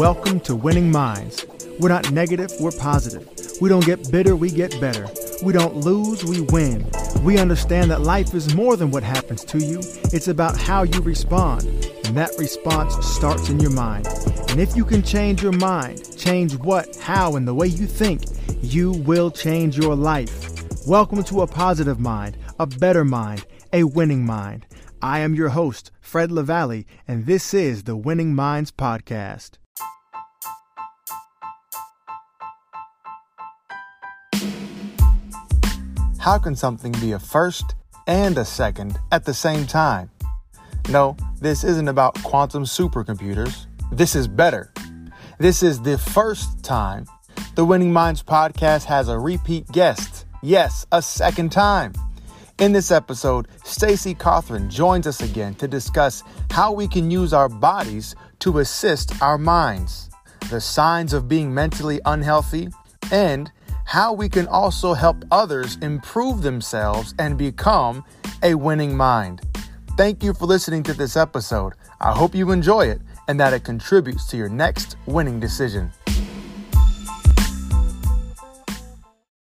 Welcome to Winning Minds. We're not negative, we're positive. We don't get bitter, we get better. We don't lose, we win. We understand that life is more than what happens to you, it's about how you respond. And that response starts in your mind. And if you can change your mind, change what, how, and the way you think, you will change your life. Welcome to a positive mind, a better mind, a winning mind. I am your host, Fred LaValle, and this is the Winning Minds Podcast. How can something be a first and a second at the same time? No, this isn't about quantum supercomputers. This is better. This is the first time the Winning Minds podcast has a repeat guest. Yes, a second time. In this episode, Stacey Cothren joins us again to discuss how we can use our bodies to assist our minds, the signs of being mentally unhealthy, and how we can also help others improve themselves and become a winning mind. Thank you for listening to this episode. I hope you enjoy it and that it contributes to your next winning decision.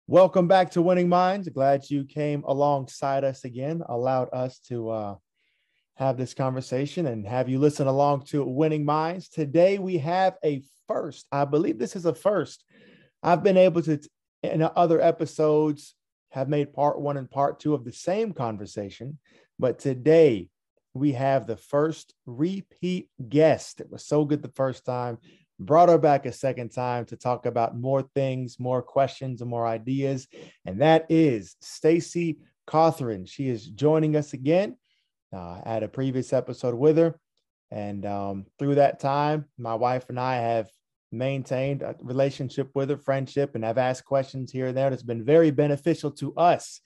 Welcome back to Winning Minds. Glad you came alongside us again, allowed us to uh, have this conversation and have you listen along to Winning Minds. Today we have a first. I believe this is a first. I've been able to, in other episodes, have made part one and part two of the same conversation, but today we have the first repeat guest. It was so good the first time brought her back a second time to talk about more things, more questions, and more ideas. And that is Stacey Cothren. She is joining us again. Uh, I had a previous episode with her. And um, through that time, my wife and I have maintained a relationship with her, friendship, and I've asked questions here and there that's been very beneficial to us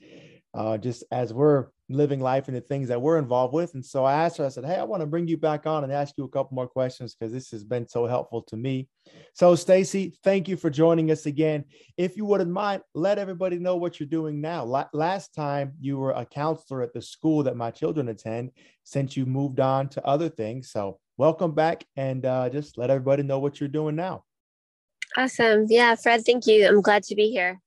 uh, just as we're living life and the things that we're involved with. And so I asked her, I said, Hey, I want to bring you back on and ask you a couple more questions because this has been so helpful to me. So, Stacey, thank you for joining us again. If you wouldn't mind, let everybody know what you're doing now. La- last time you were a counselor at the school that my children attend, since you moved on to other things. So, welcome back and uh, just let everybody know what you're doing now. Awesome. Yeah, Fred, thank you. I'm glad to be here.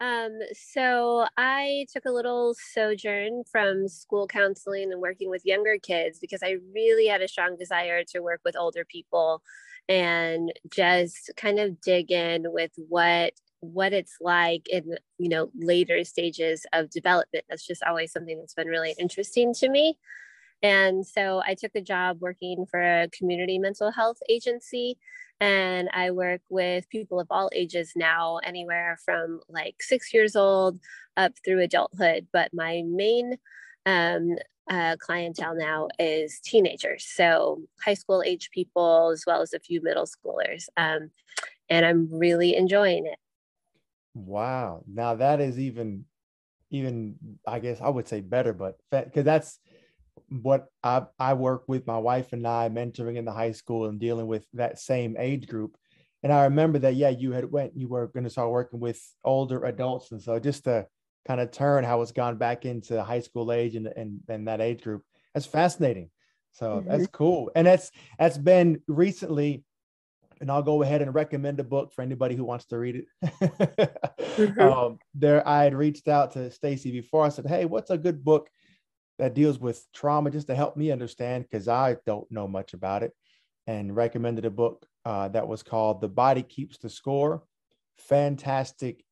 Um, so I took a little sojourn from school counseling and working with younger kids because I really had a strong desire to work with older people and just kind of dig in with what what it's like in you know later stages of development that's just always something that's been really interesting to me and so i took a job working for a community mental health agency and I work with people of all ages now, anywhere from like six years old up through adulthood. But my main um, uh, clientele now is teenagers, so high school age people, as well as a few middle schoolers. Um, and I'm really enjoying it. Wow. Now that is even, even, I guess I would say better, but because that's, what I, I work with my wife and I mentoring in the high school and dealing with that same age group. And I remember that, yeah, you had went, you were going to start working with older adults. And so just to kind of turn how it's gone back into high school age and, and, and that age group, that's fascinating. So mm-hmm. that's cool. And that's, that's been recently, and I'll go ahead and recommend a book for anybody who wants to read it. mm-hmm. um, there, I had reached out to Stacey before. I said, Hey, what's a good book that deals with trauma just to help me understand because I don't know much about it and recommended a book uh, that was called The Body Keeps the Score. Fantastic,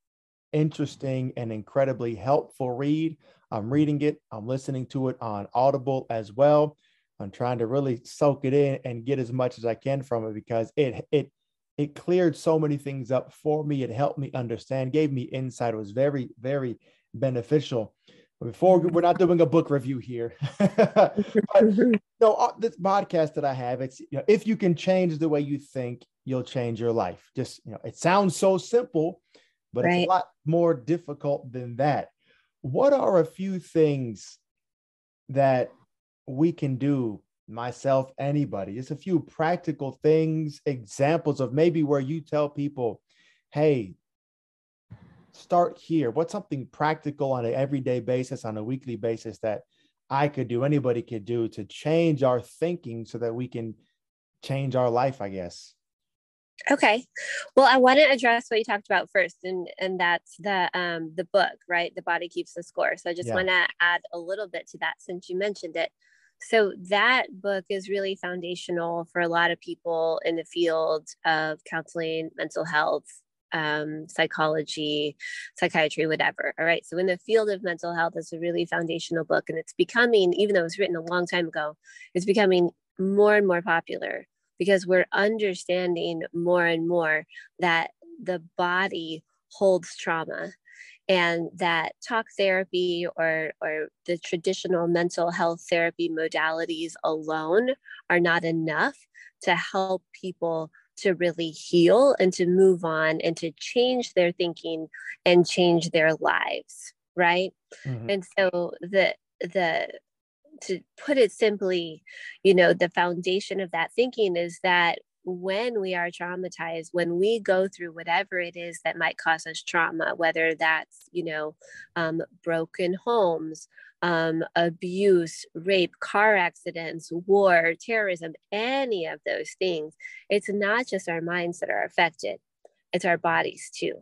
interesting, and incredibly helpful read. I'm reading it, I'm listening to it on Audible as well. I'm trying to really soak it in and get as much as I can from it because it it it cleared so many things up for me. It helped me understand, gave me insight. It was very, very beneficial before we're not doing a book review here. But no uh, this podcast that i have it's you know if you can change the way you think you'll change your life. Just you know it sounds so simple but right. it's a lot more difficult than that. What are a few things that we can do myself anybody just a few practical things examples of maybe where you tell people hey start here? What's something practical on an everyday basis, on a weekly basis that I could do, anybody could do to change our thinking so that we can change our life, I guess? Okay. Well, I want to address what you talked about first, and and that's the um the book, right? The body keeps the score. So I just yeah. want to add a little bit to that since you mentioned it. So that book is really foundational for a lot of people in the field of counseling, mental health, um, psychology, psychiatry, whatever. All right. So in the field of mental health, it's a really foundational book, and it's becoming, even though it was written a long time ago, it's becoming more and more popular because we're understanding more and more that the body holds trauma and that talk therapy or, or the traditional mental health therapy modalities alone are not enough to help people to really heal and to move on and to change their thinking and change their lives right mm-hmm. and so the the to put it simply, you know, the foundation of that thinking is that when we are traumatized, when we go through whatever it is that might cause us trauma, whether that's, you know, um, broken homes, um, abuse, rape, car accidents, war, terrorism, any of those things, it's not just our minds that are affected, it's our bodies too.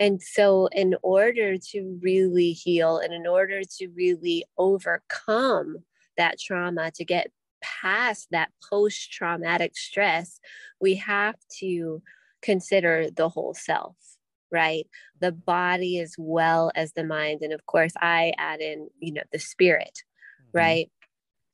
And so, in order to really heal and in order to really overcome that trauma, to get past that post traumatic stress, we have to consider the whole self, right? The body as well as the mind. And of course, I add in, you know, the spirit, mm-hmm. right?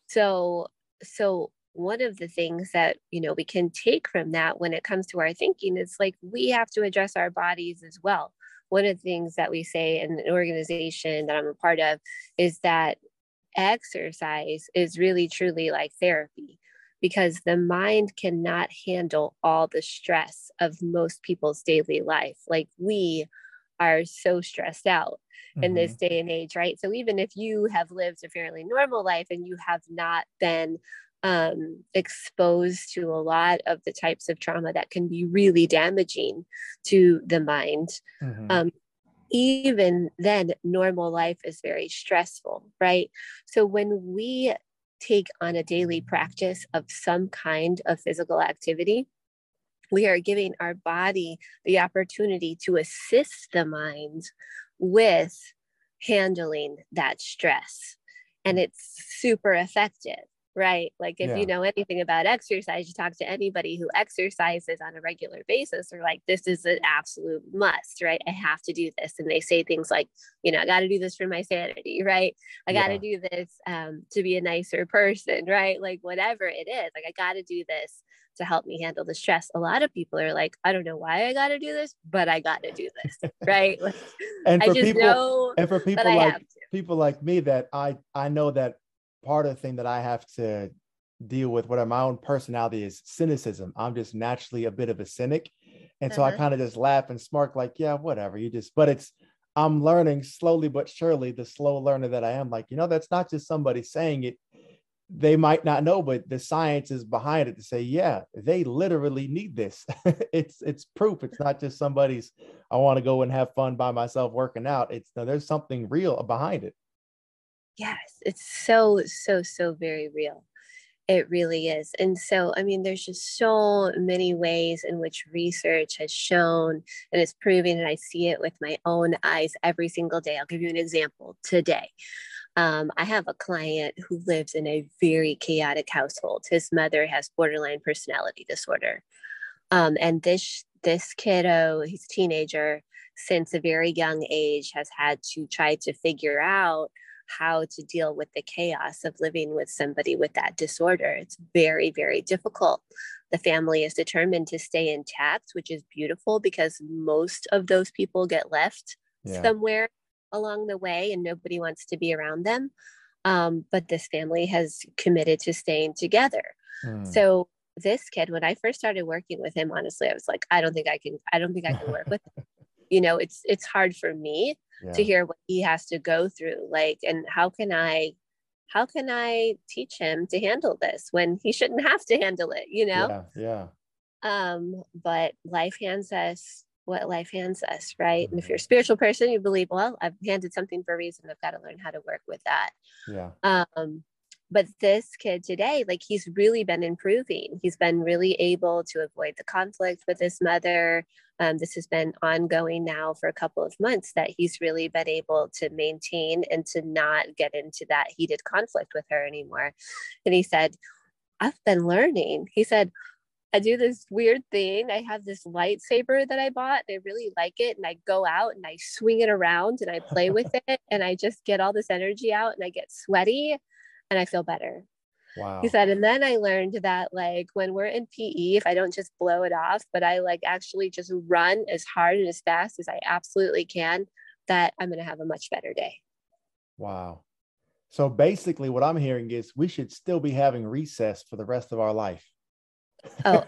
So, so one of the things that you know we can take from that when it comes to our thinking is like we have to address our bodies as well one of the things that we say in an organization that i'm a part of is that exercise is really truly like therapy because the mind cannot handle all the stress of most people's daily life like we are so stressed out mm-hmm. in this mm-hmm. day and age right so even if you have lived a fairly normal life and you have not been um, exposed to a lot of the types of trauma that can be really damaging to the mind. Mm-hmm. Um, even then, normal life is very stressful, right? So when we take on a daily practice of some kind of physical activity, we are giving our body the opportunity to assist the mind with handling that stress. And it's super effective right? Like if yeah. you know anything about exercise, you talk to anybody who exercises on a regular basis, they're like, this is an absolute must, right? I have to do this. And they say things like, you know, I got to do this for my sanity, right? I got to yeah. do this um, to be a nicer person, right? Like whatever it is, like I got to do this to help me handle the stress. A lot of people are like, I don't know why I got to do this, but I got to do this, right? Like, and for people, and for people like people like me that I I know that part of the thing that I have to deal with, what my own personality is cynicism. I'm just naturally a bit of a cynic. And uh-huh. so I uh-huh. kind of just laugh and smirk, like, yeah, whatever. You just, but it's, I'm learning slowly but surely, the slow learner that I am, like, you know, that's not just somebody saying it. They might not know, but the science is behind it to say, yeah, they literally need this. it's it's proof. It's not just somebody's, I want to go and have fun by myself working out. It's no, there's something real behind it. Yes, it's so, so, so very real. It really is. And so, I mean, there's just so many ways in which research has shown and it's proving, and I see it with my own eyes every single day. I'll give you an example today. Um, I have a client who lives in a very chaotic household. His mother has borderline personality disorder. Um, and this this kiddo, he's a teenager, since a very young age has had to try to figure out how to deal with the chaos of living with somebody with that disorder. It's very, very difficult. The family is determined to stay intact, which is beautiful because most of those people get left yeah. somewhere along the way and nobody wants to be around them. Um, but this family has committed to staying together. Mm. So this kid, when I first started working with him, honestly, I was like, I don't think I can, I don't think I can work with him. You know, it's it's hard for me yeah. to hear what he has to go through like and how can i how can i teach him to handle this when he shouldn't have to handle it you know yeah, yeah. um but life hands us what life hands us right mm-hmm. and if you're a mm-hmm. spiritual person you believe well i've handed something for a reason i've got to learn how to work with that yeah um but this kid today like he's really been improving he's been really able to avoid the conflict with his mother um, this has been ongoing now for a couple of months that he's really been able to maintain and to not get into that heated conflict with her anymore and he said i've been learning he said I do this weird thing. I have this lightsaber that I bought. And I really like it. And I go out and I swing it around and I play with it. And I just get all this energy out and I get sweaty and I feel better. Wow. He said, and then I learned that like when we're in PE, if I don't just blow it off, but I like actually just run as hard and as fast as I absolutely can, that I'm going to have a much better day. Wow. So basically, what I'm hearing is we should still be having recess for the rest of our life. Oh,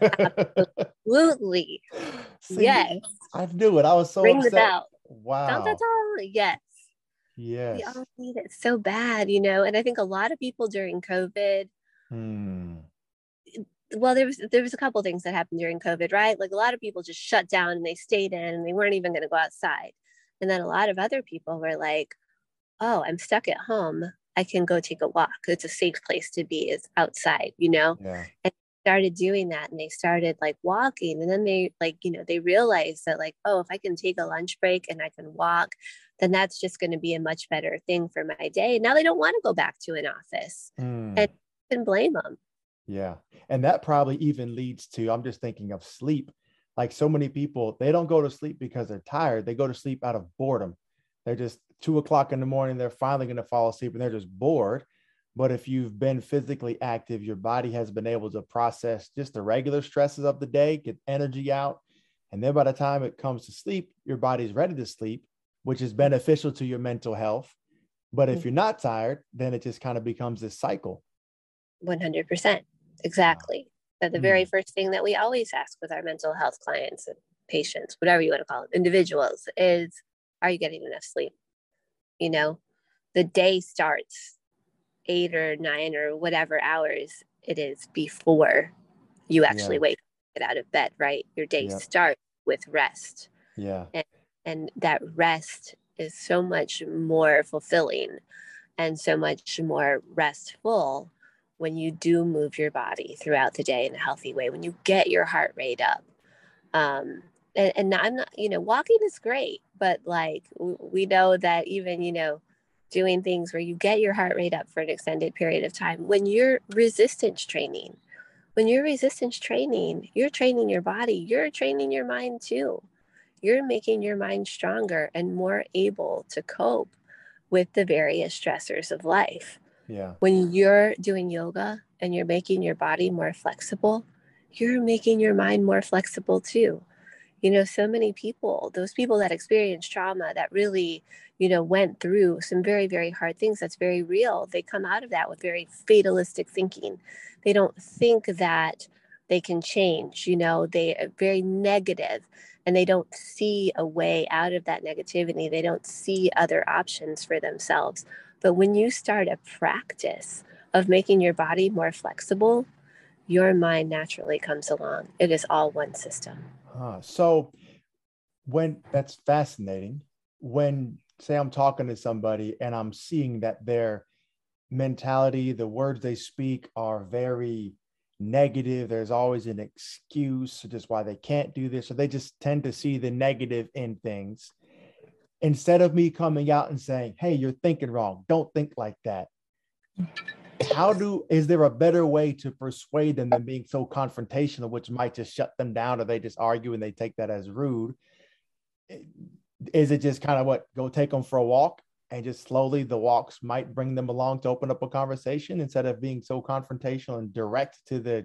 absolutely. See, yes. I knew it. I was so Ring upset. the bell. Wow. Yes. Yes. We all need it so bad, you know. And I think a lot of people during COVID. Hmm. Well, there was there was a couple things that happened during COVID, right? Like a lot of people just shut down and they stayed in and they weren't even going to go outside. And then a lot of other people were like, "Oh, I'm stuck at home. I can go take a walk. It's a safe place to be. Is outside, you know." Yeah. And started doing that and they started like walking and then they like you know they realized that like oh if i can take a lunch break and i can walk then that's just going to be a much better thing for my day. Now they don't want to go back to an office mm. and can blame them yeah and that probably even leads to i'm just thinking of sleep. Like so many people they don't go to sleep because they're tired they go to sleep out of boredom. They're just two o'clock in the morning they're finally going to fall asleep and they're just bored but if you've been physically active, your body has been able to process just the regular stresses of the day, get energy out. And then by the time it comes to sleep, your body's ready to sleep, which is beneficial to your mental health. But if mm-hmm. you're not tired, then it just kind of becomes this cycle. 100%. Exactly. That the very mm. first thing that we always ask with our mental health clients and patients, whatever you want to call them, individuals, is are you getting enough sleep? You know, the day starts eight or nine or whatever hours it is before you actually yeah. wake get out of bed right your day yeah. starts with rest yeah and, and that rest is so much more fulfilling and so much more restful when you do move your body throughout the day in a healthy way when you get your heart rate up um, and, and i'm not you know walking is great but like we know that even you know doing things where you get your heart rate up for an extended period of time. When you're resistance training, when you're resistance training, you're training your body, you're training your mind too. You're making your mind stronger and more able to cope with the various stressors of life. Yeah. When you're doing yoga and you're making your body more flexible, you're making your mind more flexible too. You know, so many people, those people that experience trauma that really you know, went through some very, very hard things that's very real, they come out of that with very fatalistic thinking. They don't think that they can change, you know, they are very negative and they don't see a way out of that negativity. They don't see other options for themselves. But when you start a practice of making your body more flexible, your mind naturally comes along. It is all one system. Huh. So, when that's fascinating, when say I'm talking to somebody and I'm seeing that their mentality, the words they speak are very negative. There's always an excuse just why they can't do this. So they just tend to see the negative in things. Instead of me coming out and saying, Hey, you're thinking wrong. Don't think like that. How do is there a better way to persuade them than being so confrontational, which might just shut them down or they just argue and they take that as rude? Eh, is it just kind of what go take them for a walk and just slowly the walks might bring them along to open up a conversation instead of being so confrontational and direct to the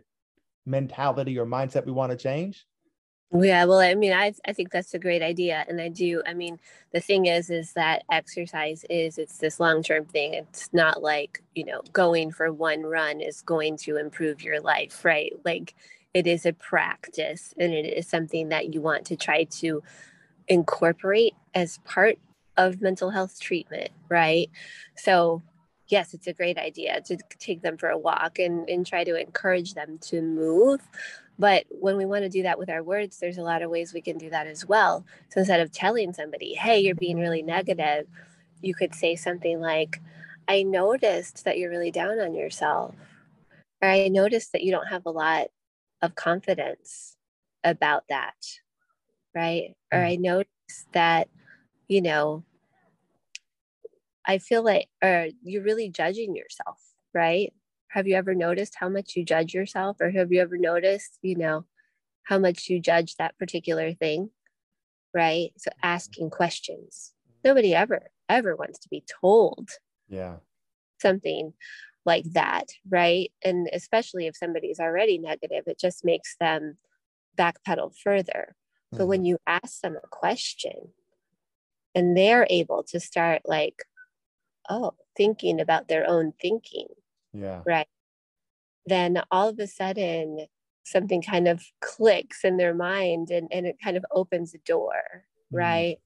mentality or mindset we want to change yeah well i mean i i think that's a great idea and i do i mean the thing is is that exercise is it's this long term thing it's not like you know going for one run is going to improve your life right like it is a practice and it is something that you want to try to incorporate as part of mental health treatment, right? So, yes, it's a great idea to take them for a walk and, and try to encourage them to move. But when we want to do that with our words, there's a lot of ways we can do that as well. So instead of telling somebody, hey, you're being really negative, you could say something like, I noticed that you're really down on yourself. Or I noticed that you don't have a lot of confidence about that. Right. Mm. Or I noticed that, you know, I feel like, or you're really judging yourself. Right. Have you ever noticed how much you judge yourself? Or have you ever noticed, you know, how much you judge that particular thing? Right. So asking questions. Nobody ever, ever wants to be told. Yeah. Something like that, right? And especially if somebody's already negative, it just makes them backpedal further. Mm-hmm. But when mm-hmm. you ask them a question and they're able to start like, oh, thinking about their own thinking. Yeah. Right. Then all of a sudden something kind of clicks in their mind and, and it kind of opens a door. Mm-hmm. Right.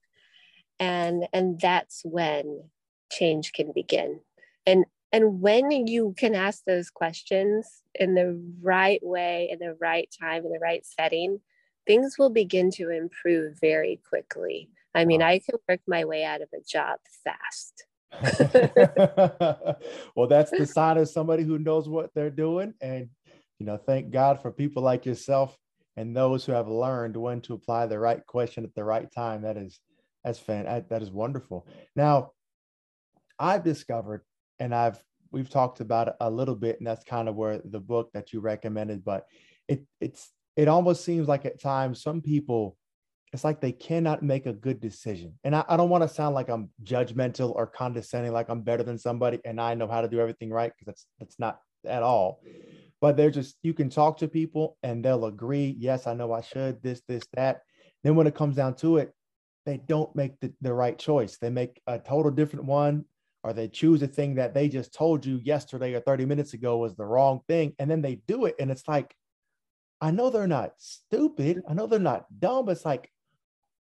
And and that's when change can begin. And and when you can ask those questions in the right way, in the right time, in the right setting, things will begin to improve very quickly. I mean, wow. I can work my way out of a job fast. well, that's the sign of somebody who knows what they're doing. And, you know, thank God for people like yourself and those who have learned when to apply the right question at the right time. That is, that's fan. That is wonderful. Now, I've discovered and I've we've talked about it a little bit, and that's kind of where the book that you recommended. But it it's it almost seems like at times some people it's like they cannot make a good decision. And I, I don't want to sound like I'm judgmental or condescending, like I'm better than somebody and I know how to do everything right, because that's that's not at all. But they're just you can talk to people and they'll agree, yes, I know I should, this, this, that. Then when it comes down to it, they don't make the, the right choice. They make a total different one or they choose a thing that they just told you yesterday or 30 minutes ago was the wrong thing and then they do it and it's like i know they're not stupid i know they're not dumb it's like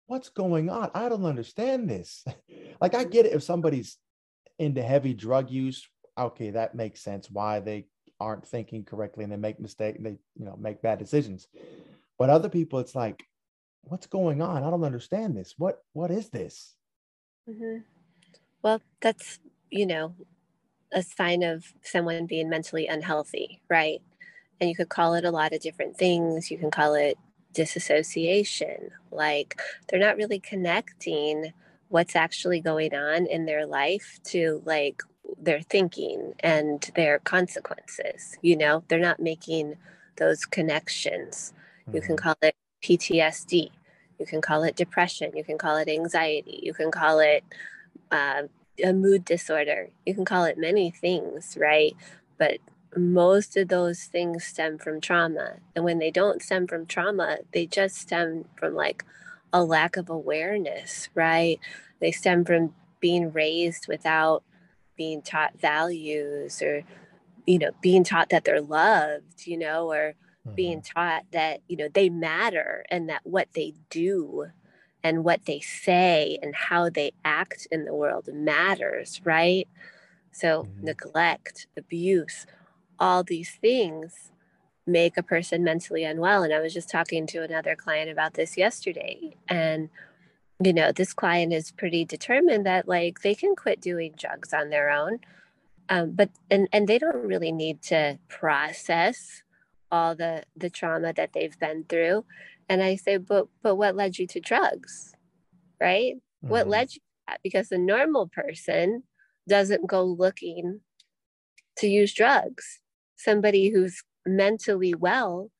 what's going on? I don't understand this. Like i get it if somebody's into heavy drug use okay that makes sense why they aren't thinking correctly and they make mistakes and they you know make bad decisions. But other people it's like what's going on? I don't understand this. What what is this? Mm-hmm. well that's you know, a sign of someone being mentally unhealthy, right? And you could call it a lot of different things. You can call it disassociation, like they're not really connecting what's actually going on in their life to like their thinking and their consequences. You know, they're not making those connections. Mm-hmm. You can mm-hmm. call it PTSD. You can call it depression. You can call it anxiety. You can call it uh, a mood disorder. You can call it many things, right? But most of those things stem from trauma. And when they don't stem from trauma, they just stem from like a lack of awareness, right? They stem from being raised without being taught values or, you know, being taught that they're loved, you know, or mm-hmm. being taught that, you know, they matter and that what they do and what they say and how they act in the world matters, right? So, mm-hmm. neglect, abuse, all these things make a person mentally unwell. And I was just talking to another client about this yesterday. And, you know, this client is pretty determined that like they can quit doing drugs on their own. Um, but and and they don't really need to process all the the trauma that they've been through and I say, but but what led you to drugs? Right? Mm-hmm. What led you to that? Because the normal person doesn't go looking to use drugs. Somebody who's mentally well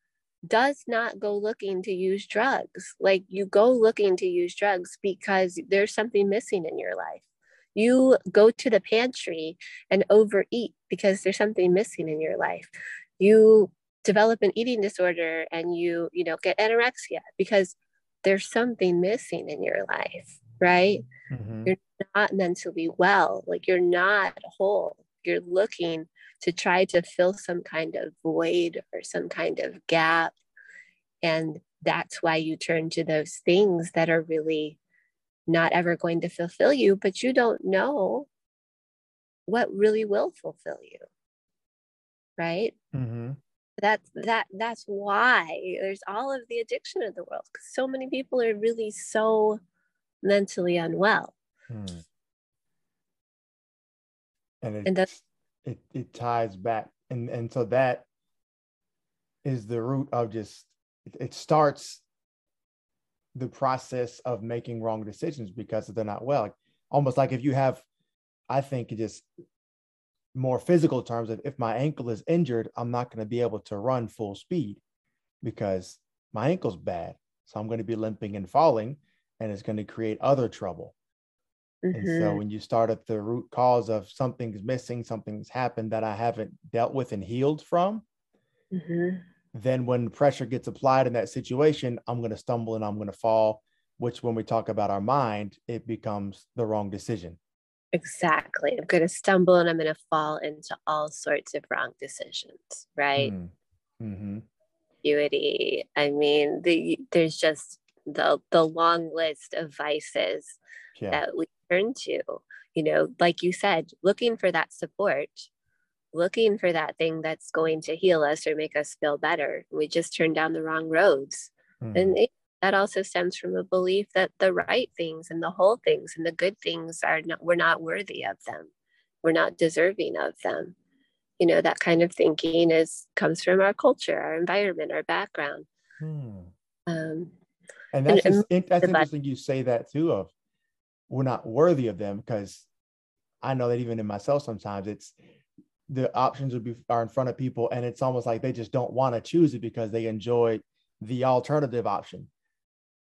does not go looking to use drugs. Like you go looking to use drugs because there's something missing in your life. You go to the pantry and overeat because there's something missing in your life. You develop an eating disorder and you you know get anorexia because there's something missing in your life right mm-hmm. you're not mentally well like you're not whole you're looking to try to fill some kind of void or some kind of gap. And that's why you turn to those things that are really not ever going to fulfill you but you don't know what really will fulfill you right? Mm-hmm. That's that that's why there's all of the addiction in the world because so many people are really so mentally unwell. Hmm. And it And that's- it, it ties back. And and so that is the root of just it, starts the process of making wrong decisions because they're not well. Like, almost like if you have i think it just more physical terms of if my ankle is injured i'm not going to be able to run full speed because my ankle's bad. So i'm going to be limping and falling and it's going to create other trouble and so Mhm. when you start at the root cause of something's missing, something's happened that I haven't dealt with and healed from, Mhm. then when pressure gets applied in that situation, I'm going to stumble and I'm going to fall, which when we talk about our mind, it becomes the wrong decision. Exactly. I'm going to stumble and I'm going to fall into all sorts of wrong decisions, right? Mm. Mhm. Acuity. I mean, the there's just the the long list of vices Yeah. that we turn to. You know, like you said, looking for that support, looking for that thing that's going to heal us or make us feel better. We just turn down the wrong roads. Mhm. And it, that also stems from a belief that the right things and the whole things and the good things are not, we're not worthy of them. We're not deserving of them. You know, that kind of thinking is comes from our culture, our environment, our background. Hmm. Um, And that's and- just, that's interesting you say that too of we're not worthy of them because I know that even in myself sometimes it's the options would be are in front of people and it's almost like they just don't want to choose it because they enjoy the alternative option.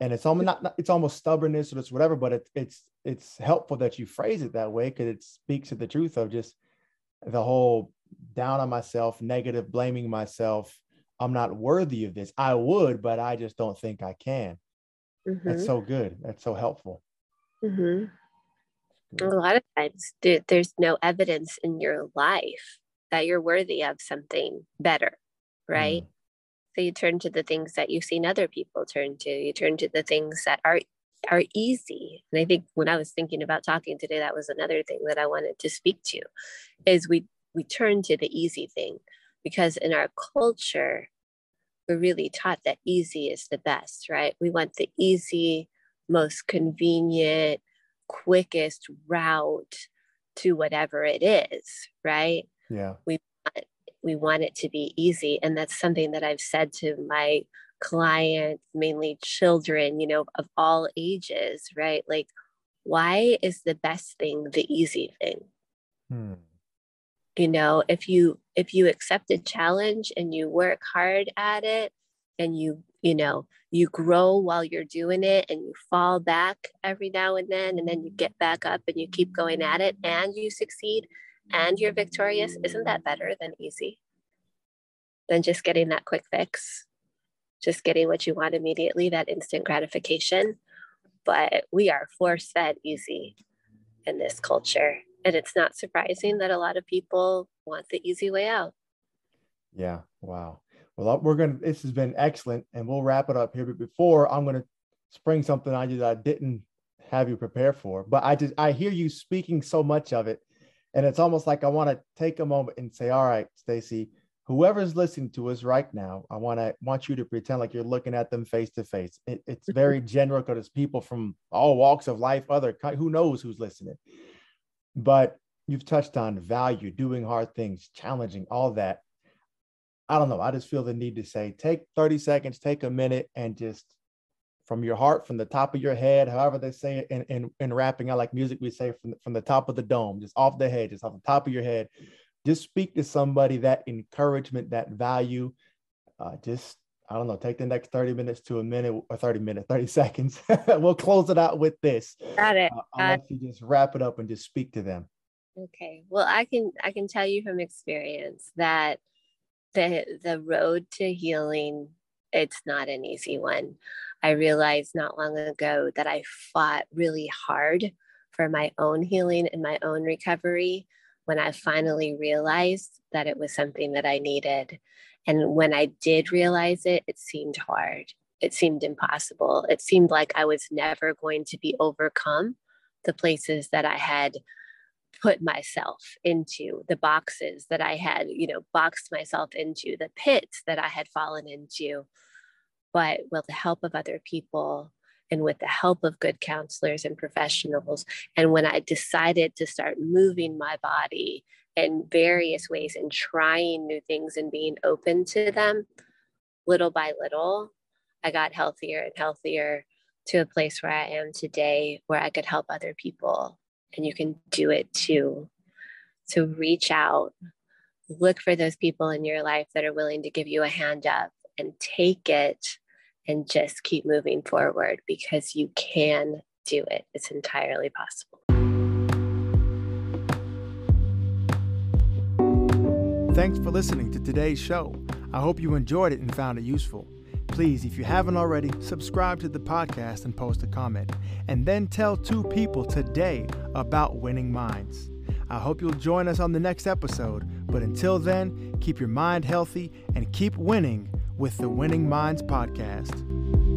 And it's almost not, it's almost stubbornness or it's whatever, but it's it's it's helpful that you phrase it that way because it speaks to the truth of just the whole down on myself, negative, blaming myself. I'm not worthy of this. I would, but I just don't think I can. That's mhm, so good. That's so helpful. Mhm. A lot of times there's no evidence in your life that you're worthy of something better, right? Mm. So you turn to the things that you've seen other people turn to. You turn to the things that are are easy. And I think when I was thinking about talking today, that was another thing that I wanted to speak to is we we turn to the easy thing because in our culture, we're really taught that easy is the best, right? We want the easy, most convenient, quickest route to whatever it is, right? Yeah. we want it to be easy and that's something that i've said to my clients mainly children you know of all ages right like why is the best thing the easy thing Hmm. you know if you if you accept a challenge and you work hard at it and you you know you grow while you're doing it and you fall back every now and then and then you get back up and you keep going at it and you succeed and you're victorious isn't that better than easy than just getting that quick fix just getting what you want immediately that instant gratification but we are force fed easy in this culture and it's not surprising that a lot of people want the easy way out Yeah. Wow. Well, we're going to, this has been excellent and we'll wrap it up here. But before I'm going to spring something on you that I didn't have you prepare for, but I just, I hear you speaking so much of it. And it's almost like I want to take a moment and say, all right, Stacey, whoever's listening to us right now, I want to want you to pretend like you're looking at them face to face. It's very general because it's people from all walks of life, other who knows who's listening. But you've touched on value, doing hard things, challenging, all that. I don't know. I just feel the need to say, take 30 seconds, take a minute, and just from your heart, from the top of your head, however they say it in, in, in rapping, I like music, we say from, from the top of the dome, just off the head, just off the top of your head, just speak to somebody that encouragement, that value. Uh, just, I don't know, take the next 30 minutes to a minute or 30 minutes, 30 seconds. we'll close it out with this. got it Uh, I'll let you just wrap it up and just speak to them. okay well i can i can tell you from experience that the the road to healing it's not an easy one. I realized not long ago that i fought really hard for my own healing and my own recovery when i finally realized that it was something that i needed. And when i did realize it it seemed hard. It seemed impossible. It seemed like i was never going to be overcome the places that i had put myself into the boxes that I had, you know, boxed myself into, the pits that I had fallen into. But with the help of other people and with the help of good counselors and professionals. And when I decided to start moving my body in various ways and trying new things and being open to them, little by little, I got healthier and healthier to a place where I am today, where I could help other people. And you can do it too. So reach out, look for those people in your life that are willing to give you a hand up and take it and just keep moving forward because you can do it. It's entirely possible. Thanks for listening to today's show. I hope you enjoyed it and found it useful. Please, if you haven't already, subscribe to the podcast and post a comment. And then tell two people today about winning minds. I hope you'll join us on the next episode. But until then, keep your mind healthy and keep winning with the Winning Minds podcast.